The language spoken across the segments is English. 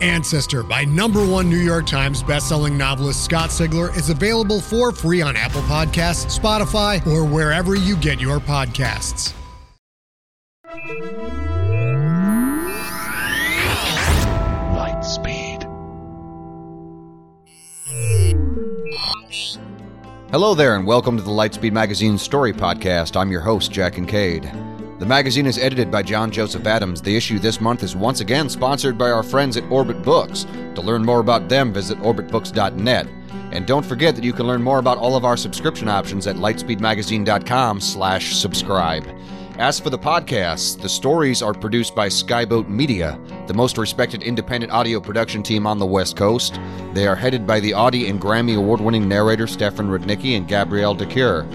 Ancestor by number one New York Times bestselling novelist Scott Sigler is available for free on Apple Podcasts, Spotify, or wherever you get your podcasts. Light speed. Hello there, and welcome to the Lightspeed Magazine Story Podcast. I'm your host, Jack Kincaid. The magazine is edited by John Joseph Adams. The issue this month is once again sponsored by our friends at Orbit Books. To learn more about them, visit orbitbooks.net. And don't forget that you can learn more about all of our subscription options at lightspeedmagazine.com slash subscribe. As for the podcasts, the stories are produced by Skyboat Media, the most respected independent audio production team on the West Coast. They are headed by the Audie and Grammy award winning narrator Stefan Rudnicki and Gabrielle de Cuir.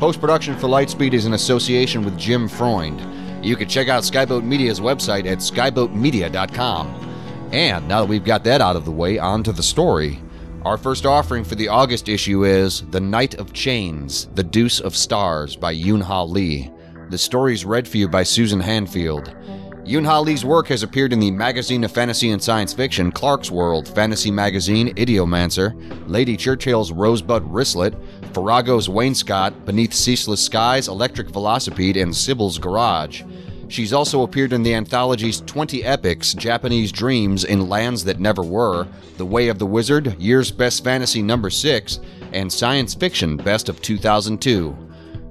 Post production for Lightspeed is in association with Jim Freund. You can check out Skyboat Media's website at skyboatmedia.com. And now that we've got that out of the way, on to the story. Our first offering for the August issue is The Knight of Chains, The Deuce of Stars by Yoon Ha Lee. The story is read for you by Susan Hanfield. Yoon Ha Lee's work has appeared in the Magazine of Fantasy and Science Fiction, Clarkesworld, Fantasy Magazine, Ideomancer, Lady Churchill's Rosebud Wristlet, Farrago's Wainscot, Beneath Ceaseless Skies, Electric Velocipede, and Sybil's Garage. She's also appeared in the anthologies 20 Epics, Japanese Dreams in Lands That Never Were, The Way of the Wizard, Year's Best Fantasy Number 6, and Science Fiction Best of 2002.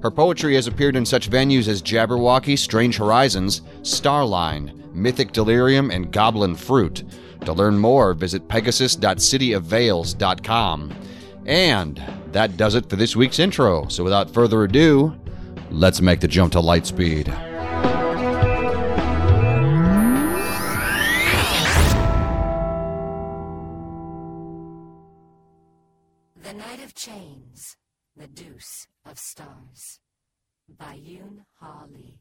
Her poetry has appeared in such venues as Jabberwocky, Strange Horizons, Starline, Mythic Delirium, and Goblin Fruit. To learn more, visit pegasus.cityofveils.com. And that does it for this week's intro. So without further ado, let's make the jump to Lightspeed. The Knight of Chains, The Deuce of Stars by Yoon Ha Lee.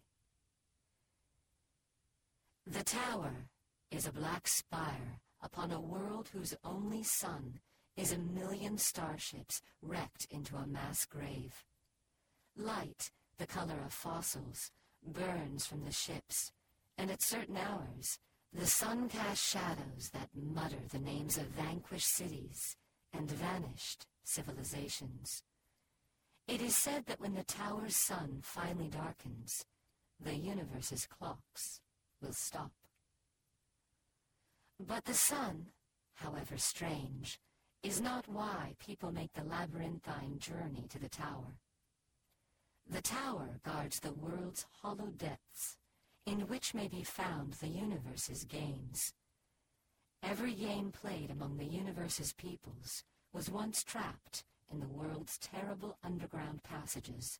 The tower is a black spire upon a world whose only sun is a million starships wrecked into a mass grave. Light, the color of fossils, burns from the ships, and at certain hours, the sun casts shadows that mutter the names of vanquished cities and vanished civilizations. It is said that when the tower's sun finally darkens, the universe's clocks will stop. But the sun, however strange, is not why people make the labyrinthine journey to the tower. The tower guards the world's hollow depths, in which may be found the universe's games. Every game played among the universe's peoples was once trapped in the world's terrible underground passages,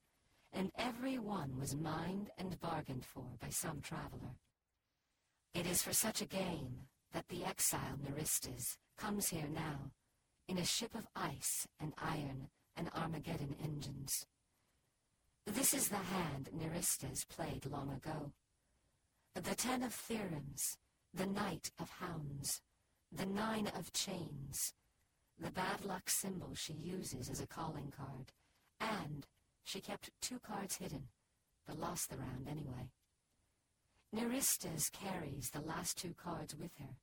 and every one was mined and bargained for by some traveler. It is for such a game that the exile Niristez comes here now, in a ship of ice and iron and Armageddon engines. This is the hand Niristez played long ago. The ten of theorems, the knight of hounds, the nine of chains, the bad luck symbol she uses as a calling card, and she kept two cards hidden, but lost the round anyway. Niristez carries the last two cards with her.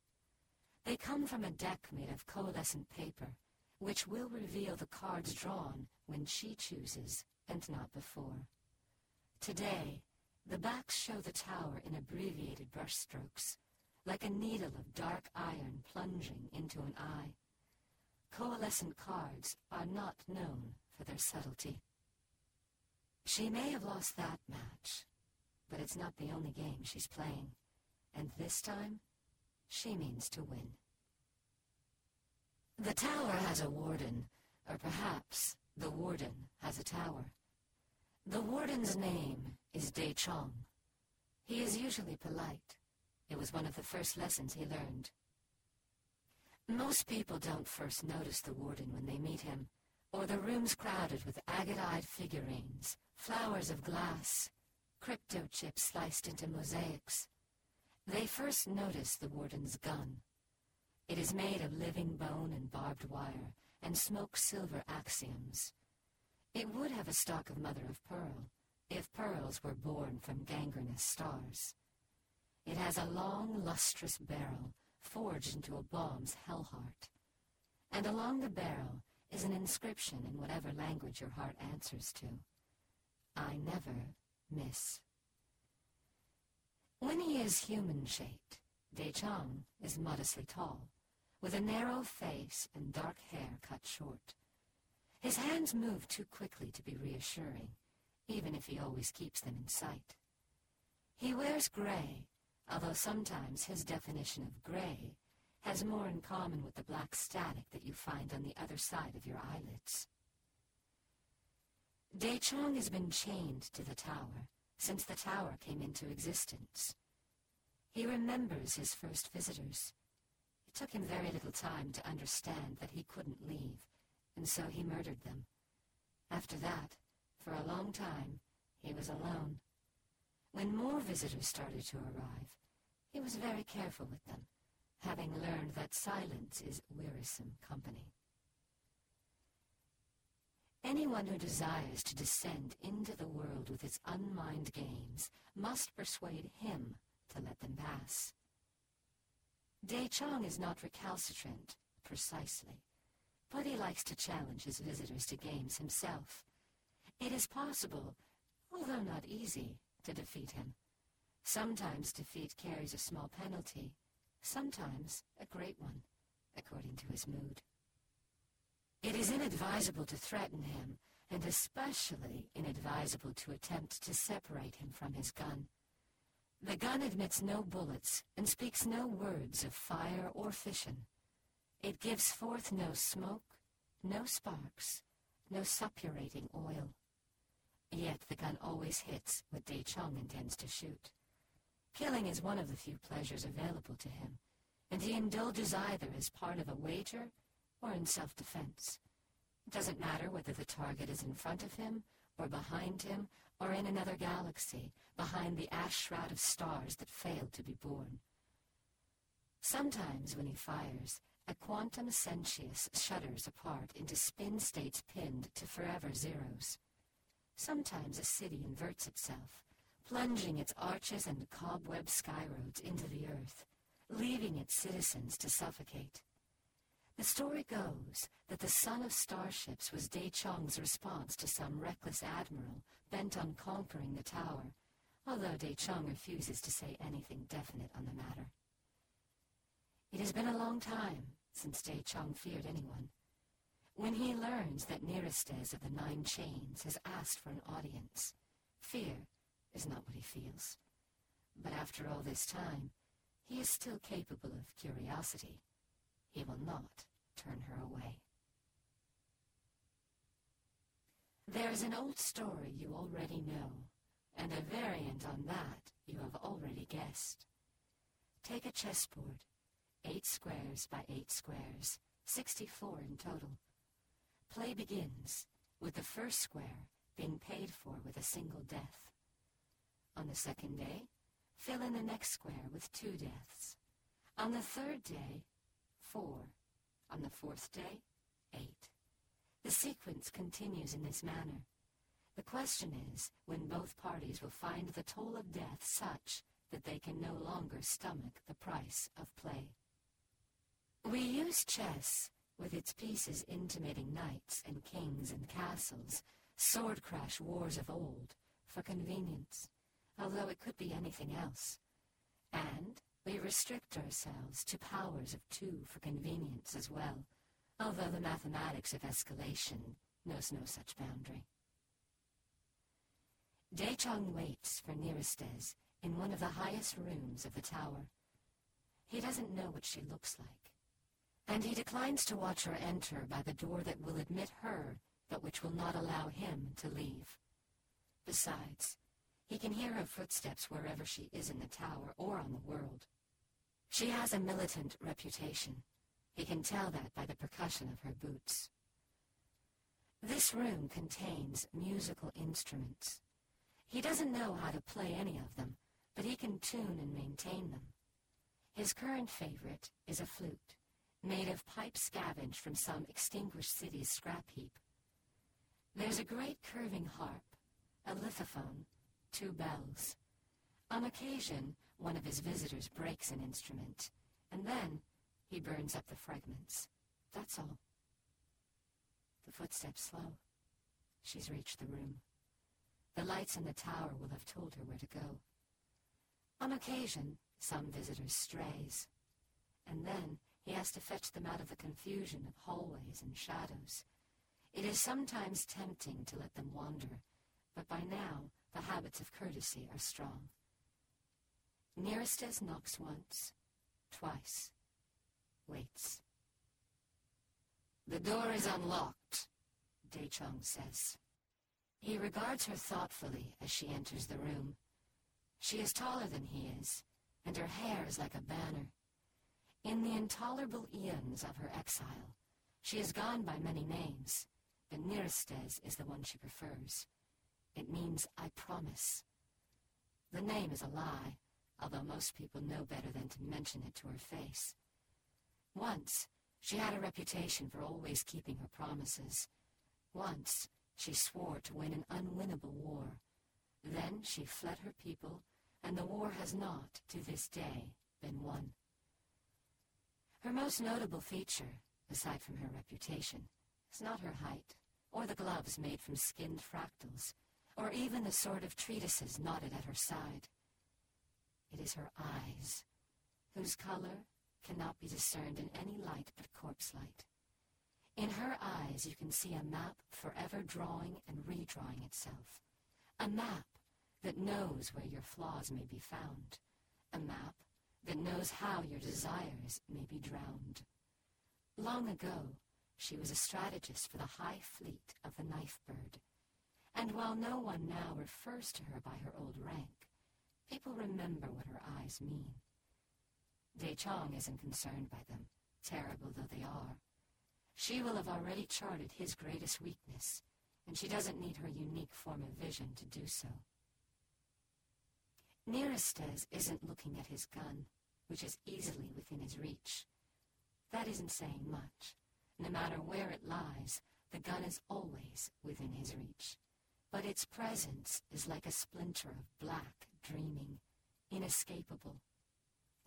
They come from a deck made of coalescent paper, which will reveal the cards drawn when she chooses and not before. Today, the backs show the tower in abbreviated brushstrokes, like a needle of dark iron plunging into an eye. Coalescent cards are not known for their subtlety. She may have lost that match, but it's not the only game she's playing, and this time, she means to win. The tower has a warden, or perhaps the warden has a tower. The warden's name is Daechong. He is usually polite. It was one of the first lessons he learned. Most people don't first notice the warden when they meet him, or the rooms crowded with agate-eyed figurines, flowers of glass, crypto chips sliced into mosaics. They first notice the warden's gun. It is made of living bone and barbed wire, and smoked silver axioms. It would have a stock of mother of pearl, if pearls were born from gangrenous stars. It has a long, lustrous barrel, forged into a bomb's hell heart. And along the barrel is an inscription in whatever language your heart answers to. I never miss. When he is human-shaped, Daechong is modestly tall, with a narrow face and dark hair cut short. His hands move too quickly to be reassuring, even if he always keeps them in sight. He wears gray, although sometimes his definition of gray has more in common with the black static that you find on the other side of your eyelids. Daechong has been chained to the tower since the tower came into existence. He remembers his first visitors. It took him very little time to understand that he couldn't leave, and so he murdered them. After that, for a long time, he was alone. When more visitors started to arrive, he was very careful with them, having learned that silence is wearisome company. Anyone who desires to descend into the world with its unmined games must persuade him to let them pass. Daechong is not recalcitrant, precisely, but he likes to challenge his visitors to games himself. It is possible, although not easy, to defeat him. Sometimes defeat carries a small penalty, sometimes a great one, according to his mood. It is inadvisable to threaten him, and especially inadvisable to attempt to separate him from his gun. The gun admits no bullets and speaks no words of fire or fission. It gives forth no smoke, no sparks, no suppurating oil. Yet the gun always hits what Daechong intends to shoot. Killing is one of the few pleasures available to him, and he indulges either as part of a wager or in self-defense. It doesn't matter whether the target is in front of him or behind him or in another galaxy, behind the ash shroud of stars that failed to be born. Sometimes when he fires, a quantum sentience shudders apart into spin states pinned to forever zeros. Sometimes a city inverts itself, plunging its arches and cobweb skyroads into the earth, leaving its citizens to suffocate. The story goes that the sun of starships was Daechong's response to some reckless admiral bent on conquering the tower, although Daechong refuses to say anything definite on the matter. It has been a long time since Daechong feared anyone. When he learns that Niristez of the Nine Chains has asked for an audience, fear is not what he feels. But after all this time, he is still capable of curiosity. He will not turn her away. There is an old story you already know, and a variant on that you have already guessed. Take a chessboard, eight squares by eight squares, sixty-four in total. Play begins, with the first square being paid for with a single death. On the second day, fill in the next square with two deaths. On the third day, four. On the fourth day, eight. The sequence continues in this manner. The question is when both parties will find the toll of death such that they can no longer stomach the price of play. We use chess, with its pieces intimating knights and kings and castles, sword crash wars of old, for convenience, although it could be anything else. And we restrict ourselves to powers of two for convenience as well, although the mathematics of escalation knows no such boundary. Daechong waits for Niristez in one of the highest rooms of the tower. He doesn't know what she looks like, and he declines to watch her enter by the door that will admit her, but which will not allow him to leave. Besides, he can hear her footsteps wherever she is in the tower or on the world. She has a militant reputation. He can tell that by the percussion of her boots. This room contains musical instruments. He doesn't know how to play any of them, but he can tune and maintain them. His current favorite is a flute, made of pipe scavenged from some extinguished city's scrap heap. There's a great curving harp, a lithophone, two bells. On occasion, one of his visitors breaks an instrument, and then he burns up the fragments. That's all. The footsteps slow. She's reached the room. The lights in the tower will have told her where to go. On occasion, some visitors strays, and then he has to fetch them out of the confusion of hallways and shadows. It is sometimes tempting to let them wander, but by now the habits of courtesy are strong. Niristez knocks once, twice, waits. The door is unlocked, Daechong says. He regards her thoughtfully as she enters the room. She is taller than he is, and her hair is like a banner. In the intolerable eons of her exile, she has gone by many names, but Niristez is the one she prefers. It means I promise. The name is a lie, although most people know better than to mention it to her face. Once, she had a reputation for always keeping her promises. Once, she swore to win an unwinnable war. Then she fled her people, and the war has not, to this day, been won. Her most notable feature, aside from her reputation, is not her height, or the gloves made from skinned fractals, or even the sort of treatises knotted at her side. It is her eyes, whose color cannot be discerned in any light but corpse light. In her eyes you can see a map forever drawing and redrawing itself. A map that knows where your flaws may be found. A map that knows how your desires may be drowned. Long ago, she was a strategist for the High Fleet of the Knife Bird. And while no one now refers to her by her old rank, people remember what her eyes mean. Daechong isn't concerned by them, terrible though they are. She will have already charted his greatest weakness, and she doesn't need her unique form of vision to do so. Niristez isn't looking at his gun, which is easily within his reach. That isn't saying much. No matter where it lies, the gun is always within his reach. But its presence is like a splinter of black, dreaming, inescapable.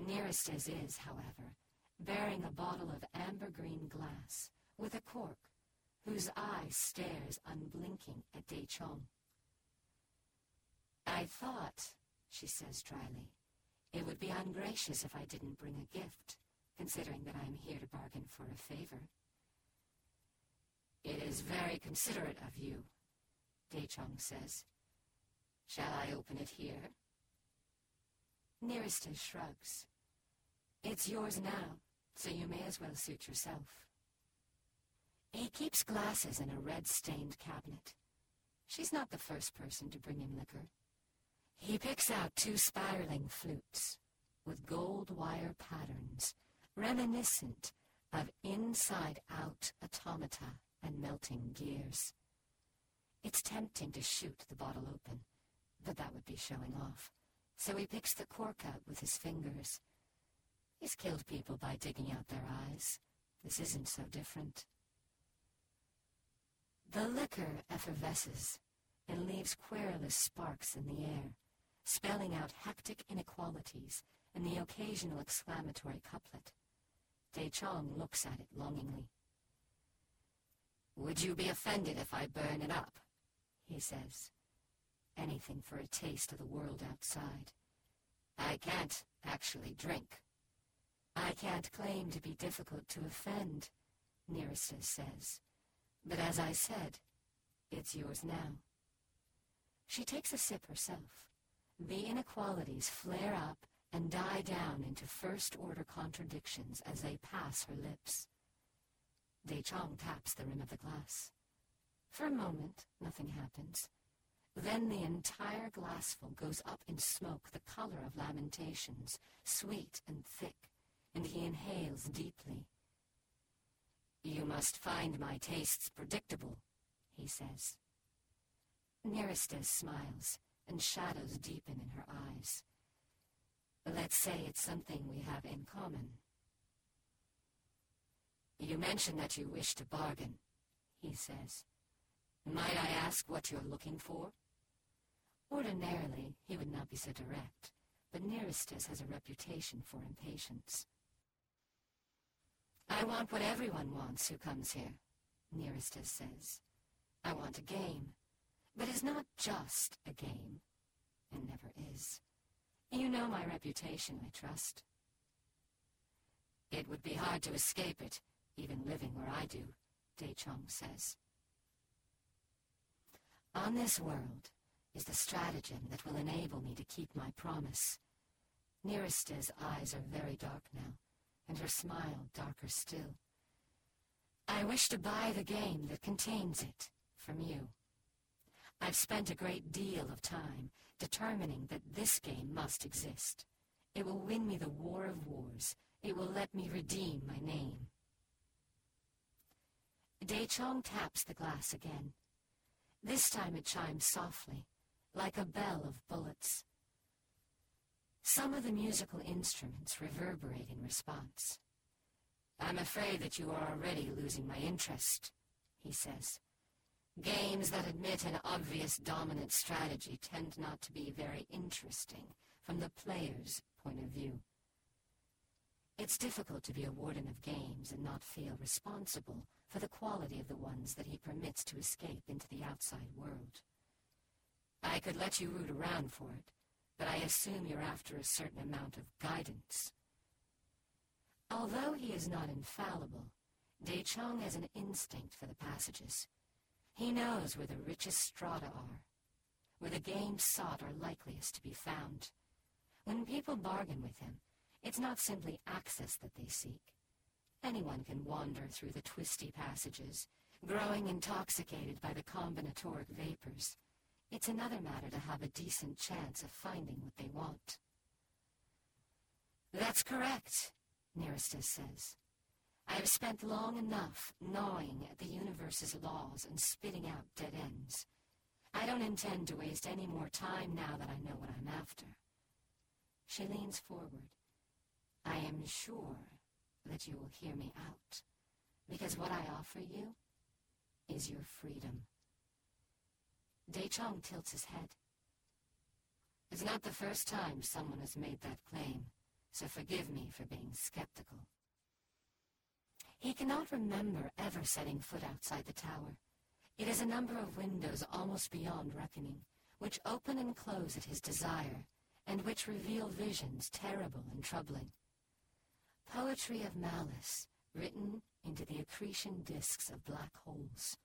Niristez is, however, bearing a bottle of amber-green glass with a cork whose eye stares unblinking at Daechong. I thought, she says dryly, it would be ungracious if I didn't bring a gift, considering that I am here to bargain for a favor. It is very considerate of you, Daechong says. Shall I open it here? Niristez shrugs. It's yours now, so you may as well suit yourself. He keeps glasses in a red-stained cabinet. She's not the first person to bring him liquor. He picks out two spiraling flutes with gold wire patterns reminiscent of inside-out automata and melting gears. It's tempting to shoot the bottle open, but that would be showing off. So he picks the cork out with his fingers. He's killed people by digging out their eyes. This isn't so different. The liquor effervesces and leaves querulous sparks in the air, spelling out hectic inequalities and the occasional exclamatory couplet. Daechong looks at it longingly. Would you be offended if I burn it up? He says. Anything for a taste of the world outside. I can't actually drink. I can't claim to be difficult to offend, Niristez says. But as I said, it's yours now. She takes a sip herself. The inequalities flare up and die down into first-order contradictions as they pass her lips. Daechong taps the rim of the glass. For a moment, nothing happens. Then the entire glassful goes up in smoke, the color of lamentations, sweet and thick, and he inhales deeply. You must find my tastes predictable, he says. Niristez smiles, and shadows deepen in her eyes. Let's say it's something we have in common. You mention that you wish to bargain, he says. Might I ask what you're looking for? Ordinarily, he would not be so direct, but Niristez has a reputation for impatience. I want what everyone wants who comes here, Niristez says. I want a game, but it's not just a game, and never is. You know my reputation, I trust. It would be hard to escape it, even living where I do, Daechong says. On this world is the stratagem that will enable me to keep my promise. Niristez' eyes are very dark now, and her smile darker still. I wish to buy the game that contains it from you. I've spent a great deal of time determining that this game must exist. It will win me the war of wars. It will let me redeem my name. Daechong taps the glass again. This time it chimes softly, like a bell of bullets. Some of the musical instruments reverberate in response. I'm afraid that you are already losing my interest, he says. Games that admit an obvious dominant strategy tend not to be very interesting from the player's point of view. It's difficult to be a warden of games and not feel responsible for the quality of the ones that he permits to escape into the outside world. I could let you root around for it, but I assume you're after a certain amount of guidance. Although he is not infallible, Daechong has an instinct for the passages. He knows where the richest strata are, where the games sought are likeliest to be found. When people bargain with him, it's not simply access that they seek. Anyone can wander through the twisty passages, growing intoxicated by the combinatoric vapors. It's another matter to have a decent chance of finding what they want. That's correct, Niristez says. I have spent long enough gnawing at the universe's laws and spitting out dead ends. I don't intend to waste any more time now that I know what I'm after. She leans forward. I am sure that you will hear me out, because what I offer you is your freedom. Daechong tilts his head. It's not the first time someone has made that claim, so forgive me for being skeptical. He cannot remember ever setting foot outside the tower. It is a number of windows almost beyond reckoning, which open and close at his desire, and which reveal visions terrible and troubling. Poetry of malice, written into the accretion disks of black holes.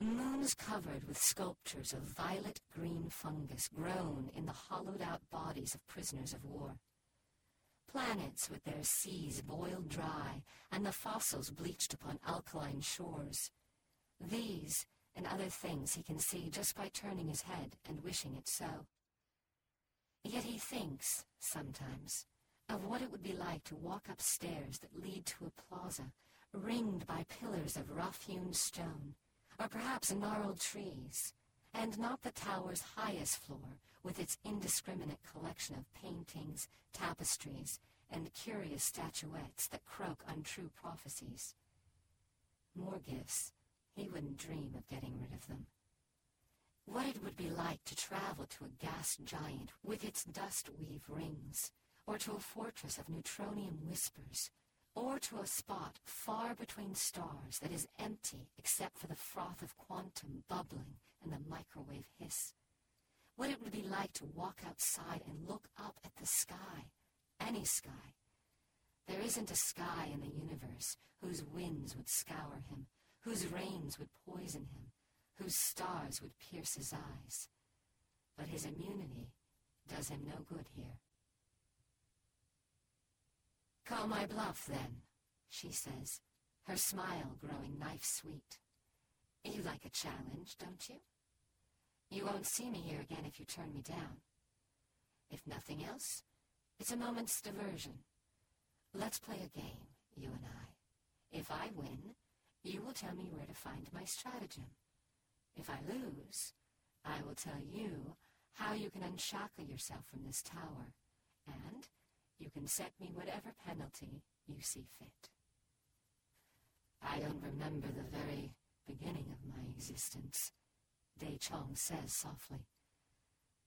Moons covered with sculptures of violet-green fungus grown in the hollowed-out bodies of prisoners of war planets with their seas boiled dry and the fossils bleached upon alkaline shores. These and other things he can see just by turning his head and wishing it so. Yet he thinks, sometimes, of what it would be like to walk up stairs that lead to a plaza ringed by pillars of rough-hewn stone, or perhaps gnarled trees, and not the tower's highest floor with its indiscriminate collection of paintings, tapestries, and curious statuettes that croak untrue prophecies. More gifts, he wouldn't dream of getting rid of them. What it would be like to travel to a gas giant with its dust-weave rings, or to a fortress of neutronium whispers, or to a spot far between stars that is empty except for the froth of quantum bubbling and the microwave hiss. What it would be like to walk outside and look up at the sky, any sky. There isn't a sky in the universe whose winds would scour him, whose rains would poison him, whose stars would pierce his eyes. But his immunity does him no good here. Call my bluff, then, she says, her smile growing knife-sweet. You like a challenge, don't you? You won't see me here again if you turn me down. If nothing else, it's a moment's diversion. Let's play a game, you and I. If I win, you will tell me where to find my stratagem. If I lose, I will tell you how you can unshackle yourself from this tower, and you can set me whatever penalty you see fit. I don't remember the very beginning of my existence, Daechong says softly.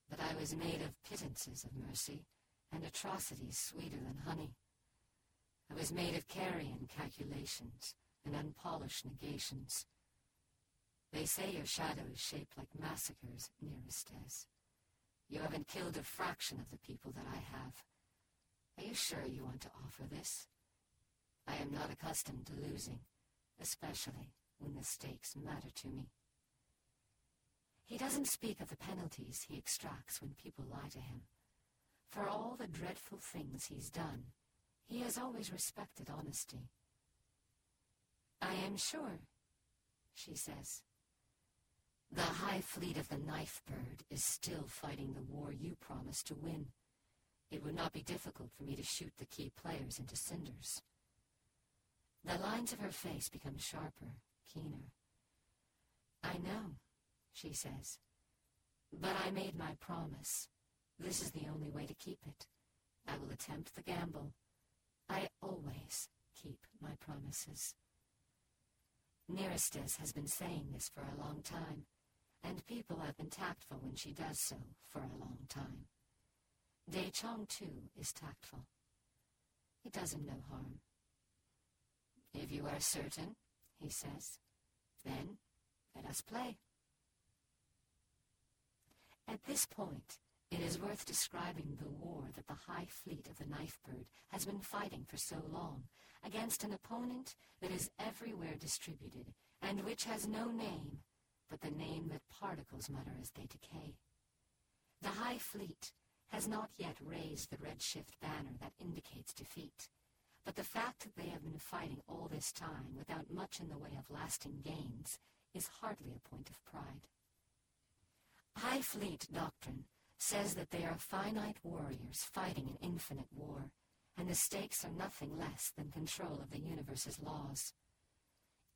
But I was made of pittances of mercy and atrocities sweeter than honey. I was made of carrion calculations and unpolished negations. They say your shadow is shaped like massacres, Niristez. You haven't killed a fraction of the people that I have. Are you sure you want to offer this? I am not accustomed to losing, especially when the stakes matter to me. He doesn't speak of the penalties he extracts when people lie to him. For all the dreadful things he's done, he has always respected honesty. I am sure, she says. The High Fleet of the Knife Bird is still fighting the war you promised to win. It would not be difficult for me to shoot the key players into cinders. The lines of her face become sharper, keener. I know, she says. But I made my promise. This is the only way to keep it. I will attempt the gamble. I always keep my promises. Niristez has been saying this for a long time, and people have been tactful when she does so for a long time. Daechong, too, is tactful. He does him no harm. If you are certain, he says, then let us play. At this point, it is worth describing the war that the High Fleet of the Knifebird has been fighting for so long against an opponent that is everywhere distributed and which has no name but the name that particles mutter as they decay. The High Fleet has not yet raised the redshift banner that indicates defeat, but the fact that they have been fighting all this time without much in the way of lasting gains is hardly a point of pride. High Fleet doctrine says that they are finite warriors fighting an infinite war, and the stakes are nothing less than control of the universe's laws.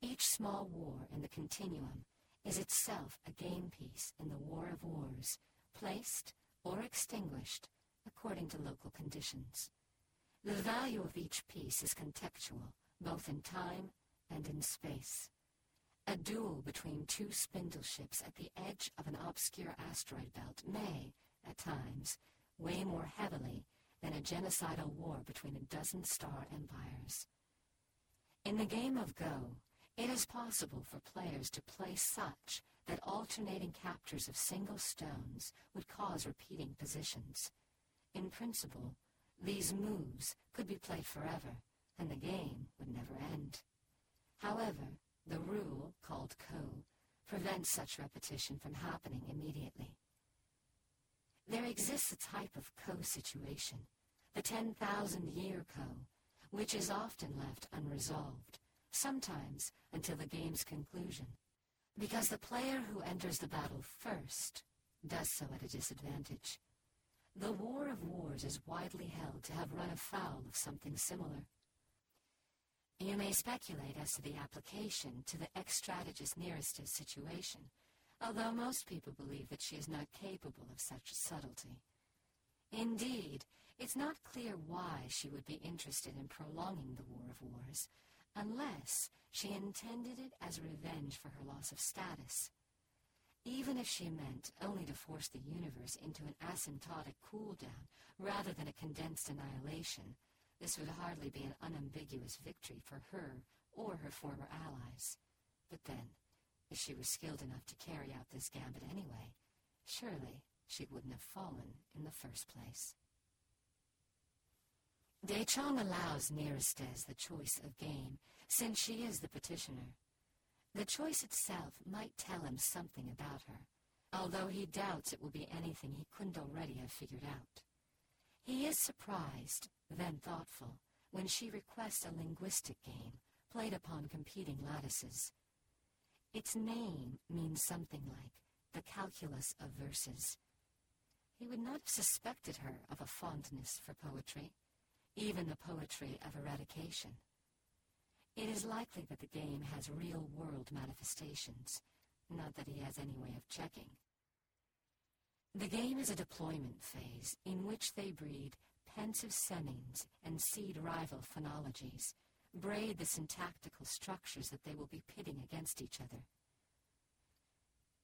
Each small war in the continuum is itself a game piece in the war of wars, placed or extinguished according to local conditions. The value of each piece is contextual, both in time and in space. A duel between two spindle ships at the edge of an obscure asteroid belt may, at times, weigh more heavily than a genocidal war between a dozen star empires. In the game of Go, it is possible for players to play such that alternating captures of single stones would cause repeating positions. In principle, these moves could be played forever, and the game would never end. However, the rule, called Ko, prevents such repetition from happening immediately. There exists a type of Ko situation, the 10,000-year Ko, which is often left unresolved, sometimes until the game's conclusion, because the player who enters the battle first does so at a disadvantage. The War of Wars is widely held to have run afoul of something similar. You may speculate as to the application to the ex-strategist Niristez situation, although most people believe that she is not capable of such subtlety. Indeed, it's not clear why she would be interested in prolonging the War of Wars, unless she intended it as revenge for her loss of status. Even if she meant only to force the universe into an asymptotic cool-down rather than a condensed annihilation, this would hardly be an unambiguous victory for her or her former allies. But then, if she was skilled enough to carry out this gambit anyway, surely she wouldn't have fallen in the first place. Daechong allows Niristez the choice of game, since she is the petitioner. The choice itself might tell him something about her, although he doubts it will be anything he couldn't already have figured out. He is surprised, then thoughtful, when she requests a linguistic game played upon competing lattices. Its name means something like the calculus of verses. He would not have suspected her of a fondness for poetry, even the poetry of eradication. It is likely that the game has real-world manifestations, Not that he has any way of checking. The game is a deployment phase in which they breed pensive senines and seed rival phonologies, braid the syntactical structures that they will be pitting against each other.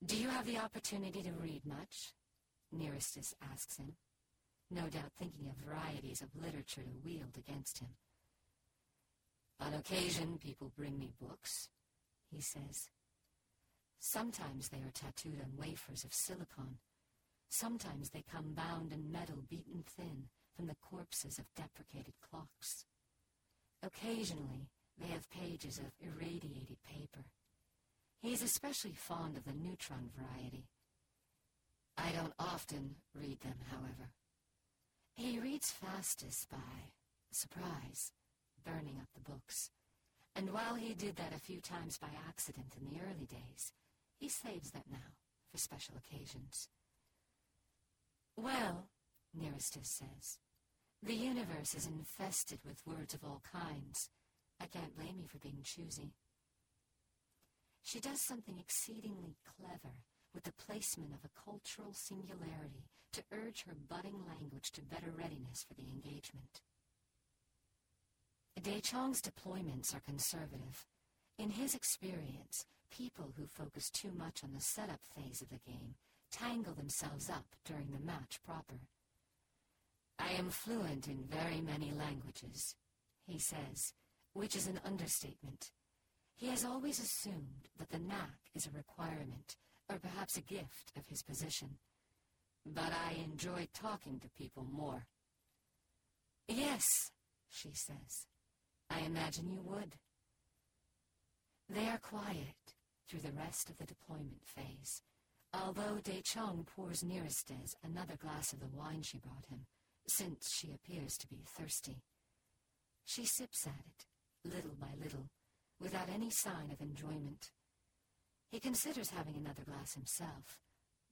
Do you have the opportunity to read much? Niristez asks him, no doubt thinking of varieties of literature to wield against him. On occasion, people bring me books, he says. Sometimes they are tattooed on wafers of silicon. Sometimes they come bound in metal beaten thin from the corpses of deprecated clocks. Occasionally, they have pages of irradiated paper. He is especially fond of the neutron variety. I don't often read them, however. He reads fastest by surprise, burning up the books. And while he did that a few times by accident in the early days, he saves that now for special occasions. Well, Niristez says, the universe is infested with words of all kinds. I can't blame you for being choosy. She does something exceedingly clever with the placement of a cultural singularity to urge her budding language to better readiness for the engagement. Daechong's deployments are conservative. In his experience, people who focus too much on the setup phase of the game tangle themselves up during the match proper. I am fluent in very many languages, he says, which is an understatement. He has always assumed that the knack is a requirement, or perhaps a gift of his position. But I enjoy talking to people more. Yes, she says. I imagine you would. They are quiet through the rest of the deployment phase, although Daechong pours Niristez another glass of the wine she brought him, since she appears to be thirsty. She sips at it, little by little, without any sign of enjoyment. He considers having another glass himself,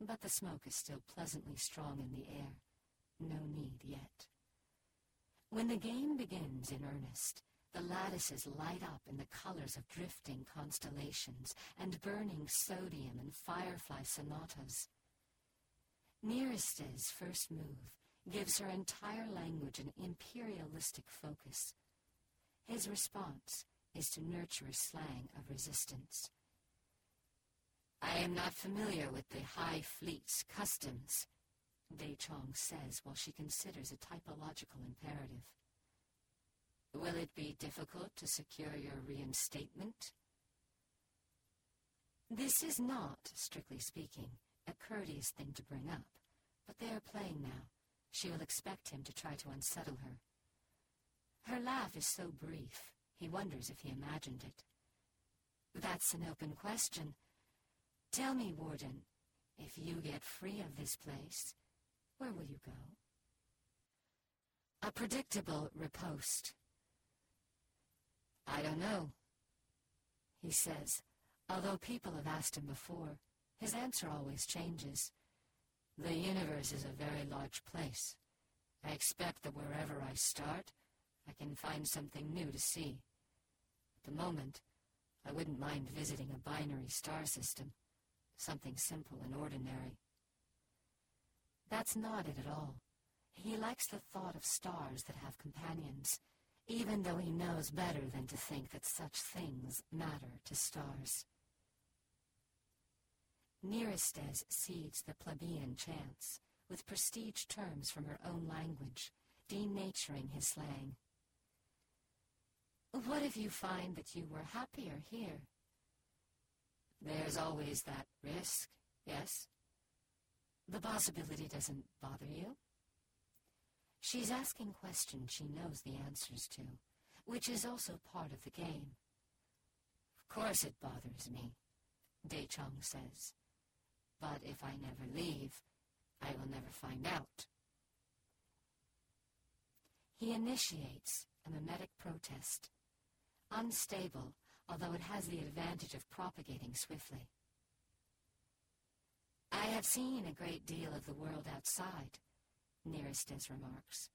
but the smoke is still pleasantly strong in the air. No need yet. When the game begins in earnest, the lattices light up in the colors of drifting constellations and burning sodium and firefly sonatas. Niristez' first move gives her entire language an imperialistic focus. His response is to nurture a slang of resistance. I am not familiar with the High Fleet's customs, Daechong says while she considers a typological imperative. Will it be difficult to secure your reinstatement? This is not, strictly speaking, a courteous thing to bring up, but they are playing now. She will expect him to try to unsettle her. Her laugh is so brief, he wonders if he imagined it. That's an open question. Tell me, Warden, if you get free of this place, where will you go? A predictable riposte. I don't know, he says, although people have asked him before. His answer always changes. The universe is a very large place. I expect that wherever I start, I can find something new to see. At the moment, I wouldn't mind visiting a binary star system, something simple and ordinary. That's not it at all. He likes the thought of stars that have companions, even though he knows better than to think that such things matter to stars. Niristez seeds the plebeian chants with prestige terms from her own language, denaturing his slang. What if you find that you were happier here? There's always that risk, yes? The possibility doesn't bother you? She's asking questions she knows the answers to, which is also part of the game. Of course it bothers me, Daechong says. But if I never leave, I will never find out. He initiates a mimetic protest unstable, although it has the advantage of propagating swiftly. I have seen a great deal of the world outside, Niristez remarks.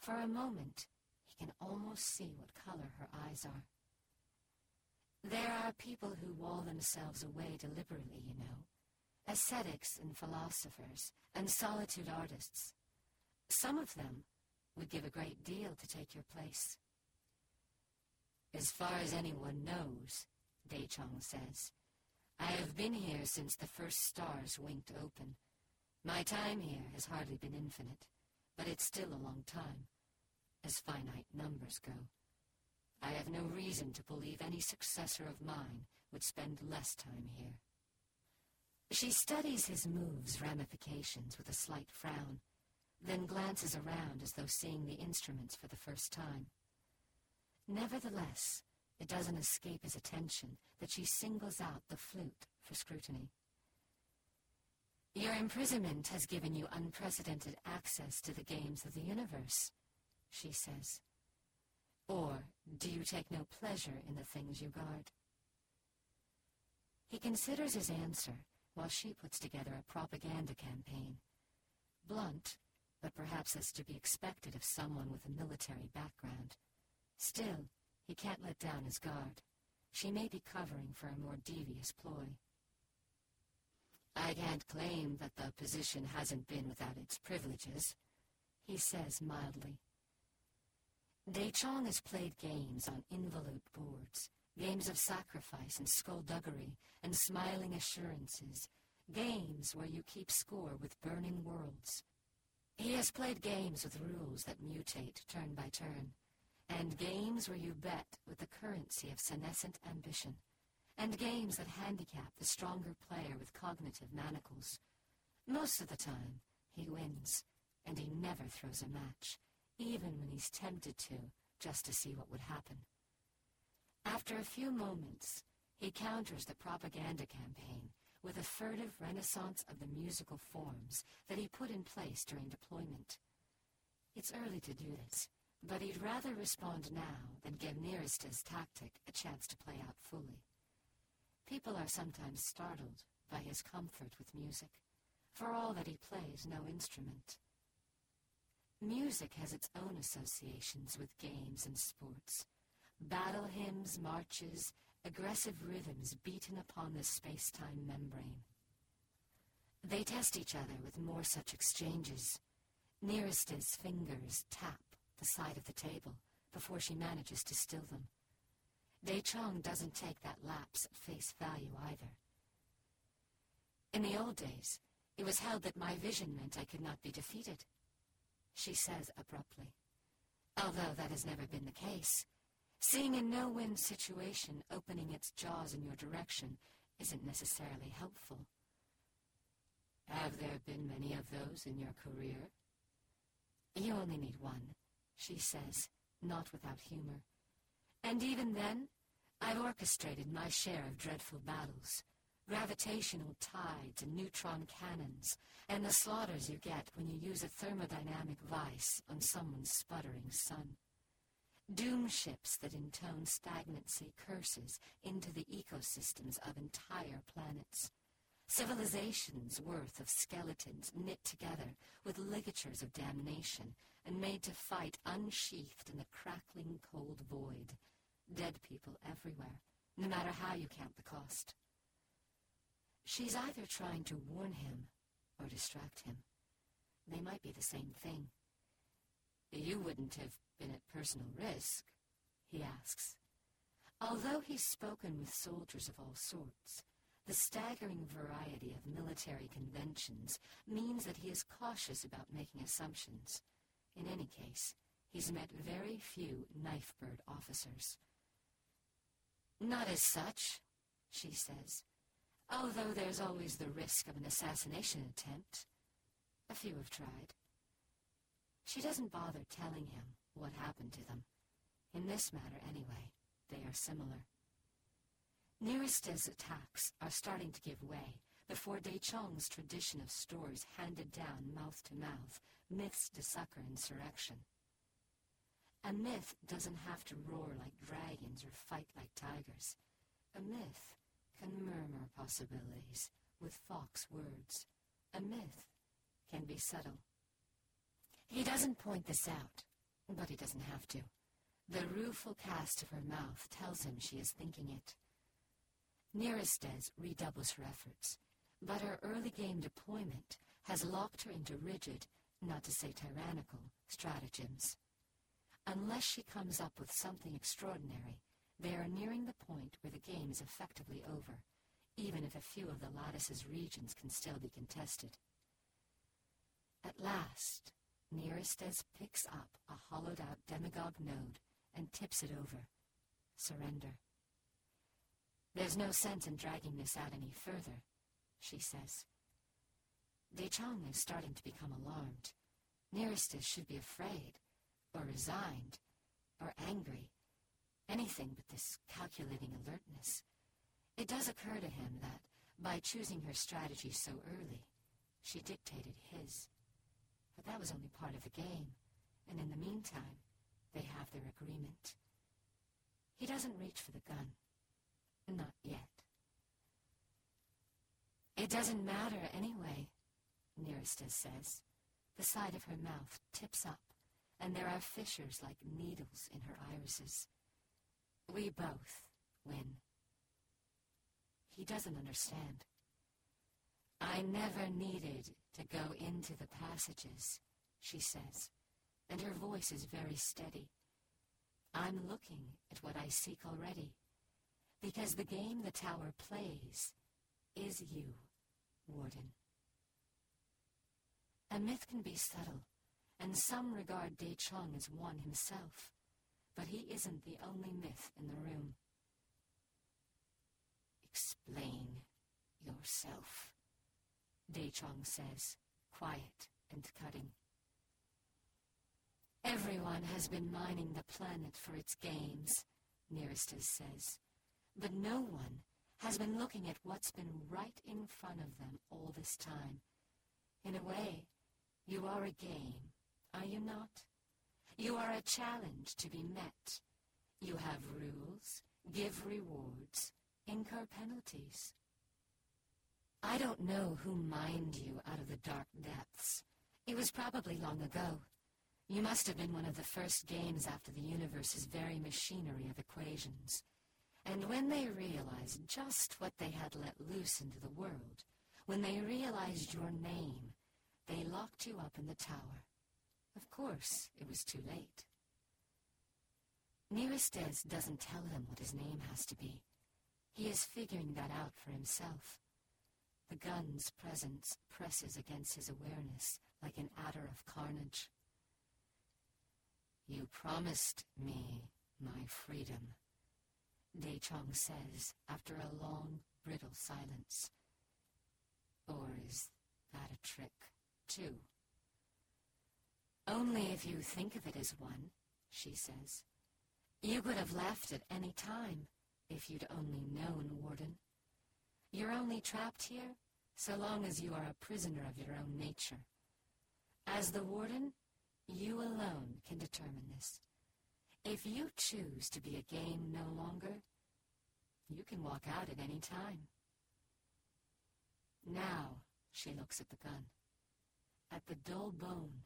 For a moment, he can almost see what color her eyes are. There are people who wall themselves away deliberately, you know. Ascetics and philosophers, and solitude artists. Some of them would give a great deal to take your place. As far as anyone knows, Daechong says, I have been here since the first stars winked open. My time here has hardly been infinite, but it's still a long time, as finite numbers go. I have no reason to believe any successor of mine would spend less time here. She studies his moves' ramifications with a slight frown, then glances around as though seeing the instruments for the first time. Nevertheless, it doesn't escape his attention that she singles out the flute for scrutiny. Your imprisonment has given you unprecedented access to the games of the universe, she says. Or do you take no pleasure in the things you guard? He considers his answer while she puts together a propaganda campaign. Blunt, but perhaps as to be expected of someone with a military background. Still, he can't let down his guard. She may be covering for a more devious ploy. I can't claim that the position hasn't been without its privileges, he says mildly. Daechong has played games on involute boards, games of sacrifice and skullduggery and smiling assurances, games where you keep score with burning worlds. He has played games with rules that mutate turn by turn, and games where you bet with the currency of senescent ambition, and games that handicap the stronger player with cognitive manacles. Most of the time, he wins, and he never throws a match, even when he's tempted to, just to see what would happen. After a few moments, he counters the propaganda campaign with a furtive renaissance of the musical forms that he put in place during deployment. It's early to do this, but he'd rather respond now than give Niristez's tactic a chance to play out fully. People are sometimes startled by his comfort with music, for all that he plays no instrument. Music has its own associations with games and sports. Battle hymns, marches, aggressive rhythms beaten upon the space-time membrane. They test each other with more such exchanges. Niristez's fingers tap the side of the table before she manages to still them. Daechong doesn't take that lapse at face value either. In the old days, it was held that my vision meant I could not be defeated, she says abruptly. Although that has never been the case, Seeing a no-win situation opening its jaws in your direction isn't necessarily helpful. Have there been many of those in your career? You only need one, she says, not without humor. And even then, I've orchestrated my share of dreadful battles, gravitational tides and neutron cannons, and the slaughters you get when you use a thermodynamic vice on someone's sputtering sun. Doom ships that intone stagnancy curses into the ecosystems of entire planets. Civilizations worth of skeletons knit together with ligatures of damnation and made to fight unsheathed in the crackling cold void. Dead people everywhere, no matter how you count the cost. She's either trying to warn him or distract him. They might be the same thing. You wouldn't have been at personal risk? he asks. Although he's spoken with soldiers of all sorts, the staggering variety of military conventions means that he is cautious about making assumptions. In any case, he's met very few knife-bird officers. Not as such, she says, although there's always the risk of an assassination attempt. A few have tried. She doesn't bother telling him what happened to them. In this matter, anyway, they are similar. Niristez's attacks are starting to give way before Daechong's tradition of stories handed down mouth to mouth, myths to succor insurrection. A myth doesn't have to roar like dragons or fight like tigers. A myth can murmur possibilities with fox words. A myth can be subtle. He doesn't point this out, but he doesn't have to. The rueful cast of her mouth tells him she is thinking it, Niristez redoubles her efforts, but her early game deployment has locked her into rigid, not to say tyrannical, stratagems. Unless she comes up with something extraordinary, they are nearing the point where the game is effectively over, even if a few of the lattice's regions can still be contested. At last, Niristez picks up a hollowed-out demagogue node and tips it over. Surrender. There's no sense in dragging this out any further, she says. Daechong is starting to become alarmed. Niristez should be afraid, or resigned, or angry. Anything but this calculating alertness. It does occur to him that, by choosing her strategy so early, she dictated his. But that was only part of the game, and in the meantime, they have their agreement. He doesn't reach for the gun. Not yet. It doesn't matter anyway, Niristez says. The side of her mouth tips up, and there are fissures like needles in her irises. We both win. He doesn't understand. I never needed to go into the passages, she says, and her voice is very steady. I'm looking at what I seek already, because the game the tower plays is you, Warden. A myth can be subtle, and some regard Daechong as one himself, but he isn't the only myth in the room. Explain yourself, Daechong says, quiet and cutting. Everyone has been mining the planet for its games, Niristez says, but no one has been looking at what's been right in front of them all this time. In a way, you are a game, are you not? You are a challenge to be met. You have rules, give rewards, incur penalties. I don't know who mined you out of the dark depths. It was probably long ago. You must have been one of the first games after the universe's very machinery of equations. And when they realized just what they had let loose into the world, when they realized your name, they locked you up in the tower. Of course, it was too late. Niristez doesn't tell them what his name has to be. He is figuring that out for himself. The gun's presence presses against his awareness like an adder of carnage. You promised me my freedom, Daechong says after a long, brittle silence. Or is that a trick, too? Only if you think of it as one, she says. You could have left at any time if you'd only known, Warden. You're only trapped here so long as you are a prisoner of your own nature. As the Warden, you alone can determine this. If you choose to be a game no longer, you can walk out at any time. Now, she looks at the gun, at the dull bone,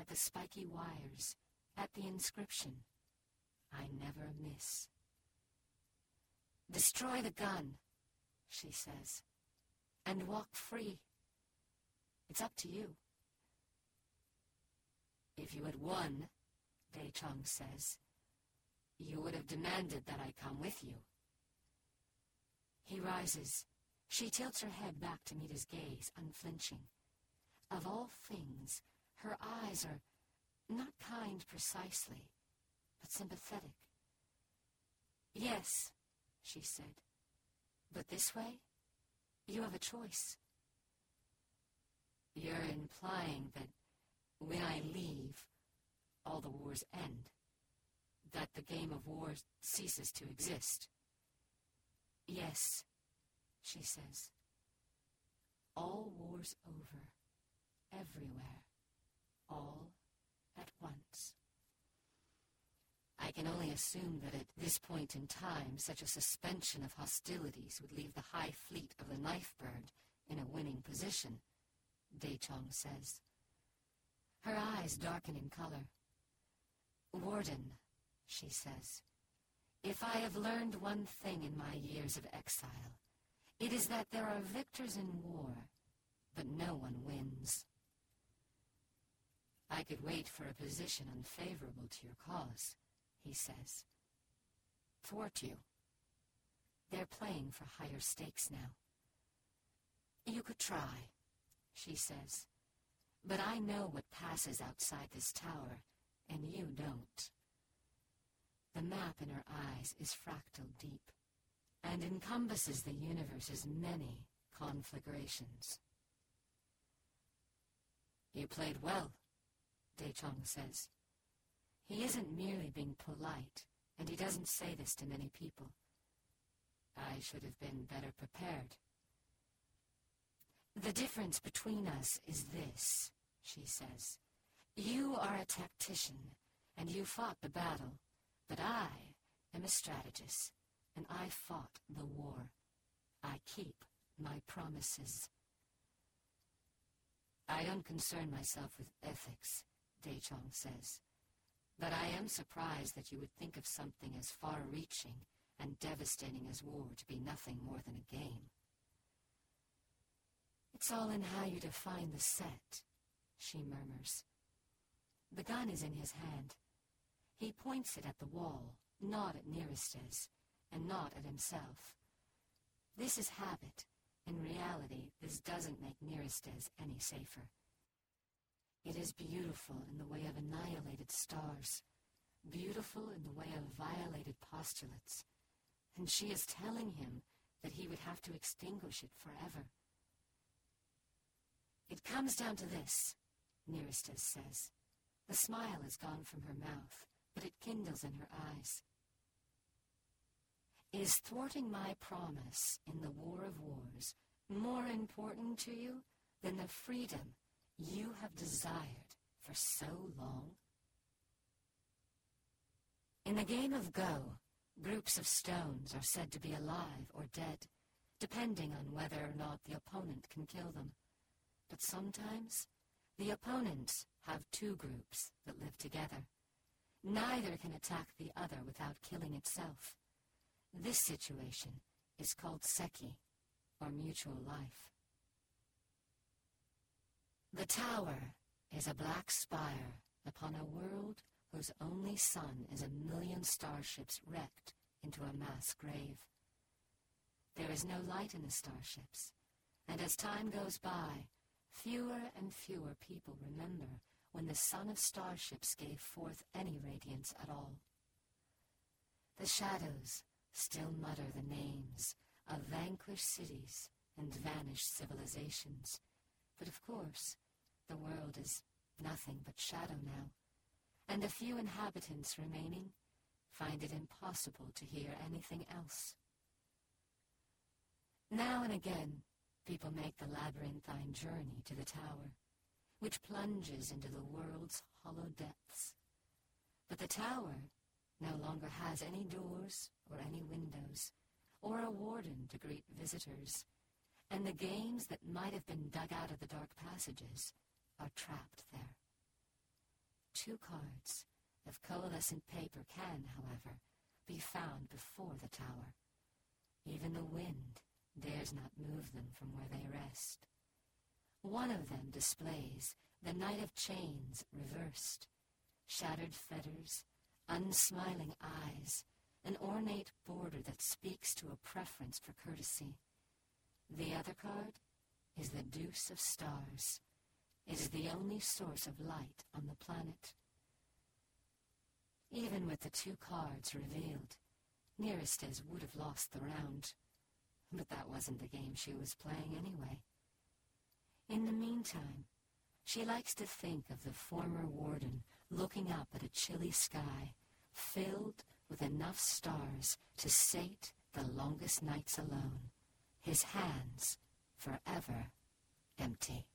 at the spiky wires, at the inscription. I never miss. Destroy the gun, she says, and walk free. It's up to you. If you had won, Daechong says, you would have demanded that I come with you. He rises. She tilts her head back to meet his gaze, unflinching. Of all things, her eyes are not kind precisely, but sympathetic. Yes, she said, but this way, you have a choice. You're implying that when I leave, all the wars end. That the game of war ceases to exist. Yes, she says. All wars over. Everywhere. All at once. I can only assume that at this point in time, such a suspension of hostilities would leave the High Fleet of the Knife Bird in a winning position, Daechong says. Her eyes darken in color. Warden, she says, If I have learned one thing in my years of exile, it is that there are victors in war, but no one wins. I could wait for a position unfavorable to your cause, he says. Thwart you. They're playing for higher stakes now. You could try, she says. But I know what passes outside this tower, and you don't. The map in her eyes is fractal deep, and encompasses the universe's many conflagrations. You played well, Daechong says. He isn't merely being polite, and he doesn't say this to many people. I should have been better prepared. The difference between us is this, she says. You are a tactician, and you fought the battle, but I am a strategist, and I fought the war. I keep my promises. I don't concern myself with ethics, Daechong says, but I am surprised that you would think of something as far-reaching and devastating as war to be nothing more than a game. It's all in how you define the set, she murmurs. The gun is in his hand. He points it at the wall, not at Niristez, and not at himself. This is habit. In reality, this doesn't make Niristez any safer. It is beautiful in the way of annihilated stars, beautiful in the way of violated postulates, and she is telling him that he would have to extinguish it forever. It comes down to this, Niristez says. The smile is gone from her mouth, but it kindles in her eyes. Is thwarting my promise in the war of wars more important to you than the freedom you have desired for so long? In the game of Go, groups of stones are said to be alive or dead, depending on whether or not the opponent can kill them. But sometimes the opponents have two groups that live together. Neither can attack the other without killing itself. This situation is called Seki, or mutual life. The tower is a black spire upon a world whose only sun is a million starships wrecked into a mass grave. There is no light in the starships, and as time goes by, Fewer and fewer people remember when the sun of starships gave forth any radiance at all. The shadows still mutter the names of vanquished cities and vanished civilizations, but of course, the world is nothing but shadow now, and the few inhabitants remaining find it impossible to hear anything else. Now and again, people make the labyrinthine journey to the tower, which plunges into the world's hollow depths. But the tower no longer has any doors or any windows, or a warden to greet visitors, and the games that might have been dug out of the dark passages are trapped there. Two cards of coalescent paper can, however, be found before the tower. Even the wind dares not move them from where they rest. One of them displays the Knight of Chains reversed, shattered fetters, unsmiling eyes, an ornate border that speaks to a preference for courtesy. The other card is the Deuce of Stars. It is the only source of light on the planet. Even with the two cards revealed, Niristez would have lost the round. But that wasn't the game she was playing anyway. In the meantime, she likes to think of the former warden looking up at a chilly sky filled with enough stars to sate the longest nights alone, his hands forever empty.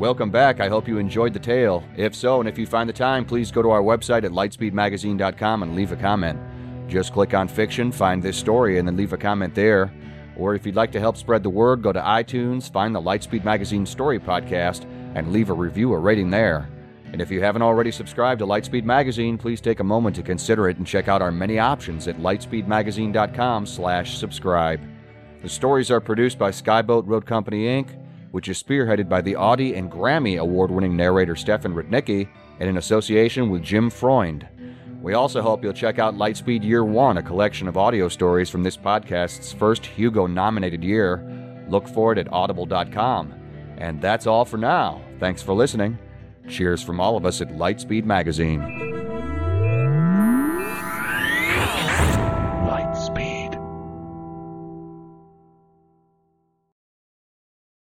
Welcome back. I hope you enjoyed the tale. If so, and if you find the time, please go to our website at lightspeedmagazine.com and leave a comment. Just click on fiction, find this story, and then leave a comment there. Or if you'd like to help spread the word, go to iTunes, find the Lightspeed Magazine Story Podcast, and leave a review or rating there. And if you haven't already subscribed to Lightspeed Magazine, please take a moment to consider it and check out our many options at lightspeedmagazine.com slash subscribe. The stories are produced by Skyboat Road Company Inc., which is spearheaded by the Audie and Grammy award-winning narrator Stefan Rudnicki and in association with Jim Freund. We also hope you'll check out Lightspeed Year One, a collection of audio stories from this podcast's first Hugo nominated year. Look for it at audible.com. And that's all for now. Thanks for listening. Cheers from all of us at Lightspeed Magazine.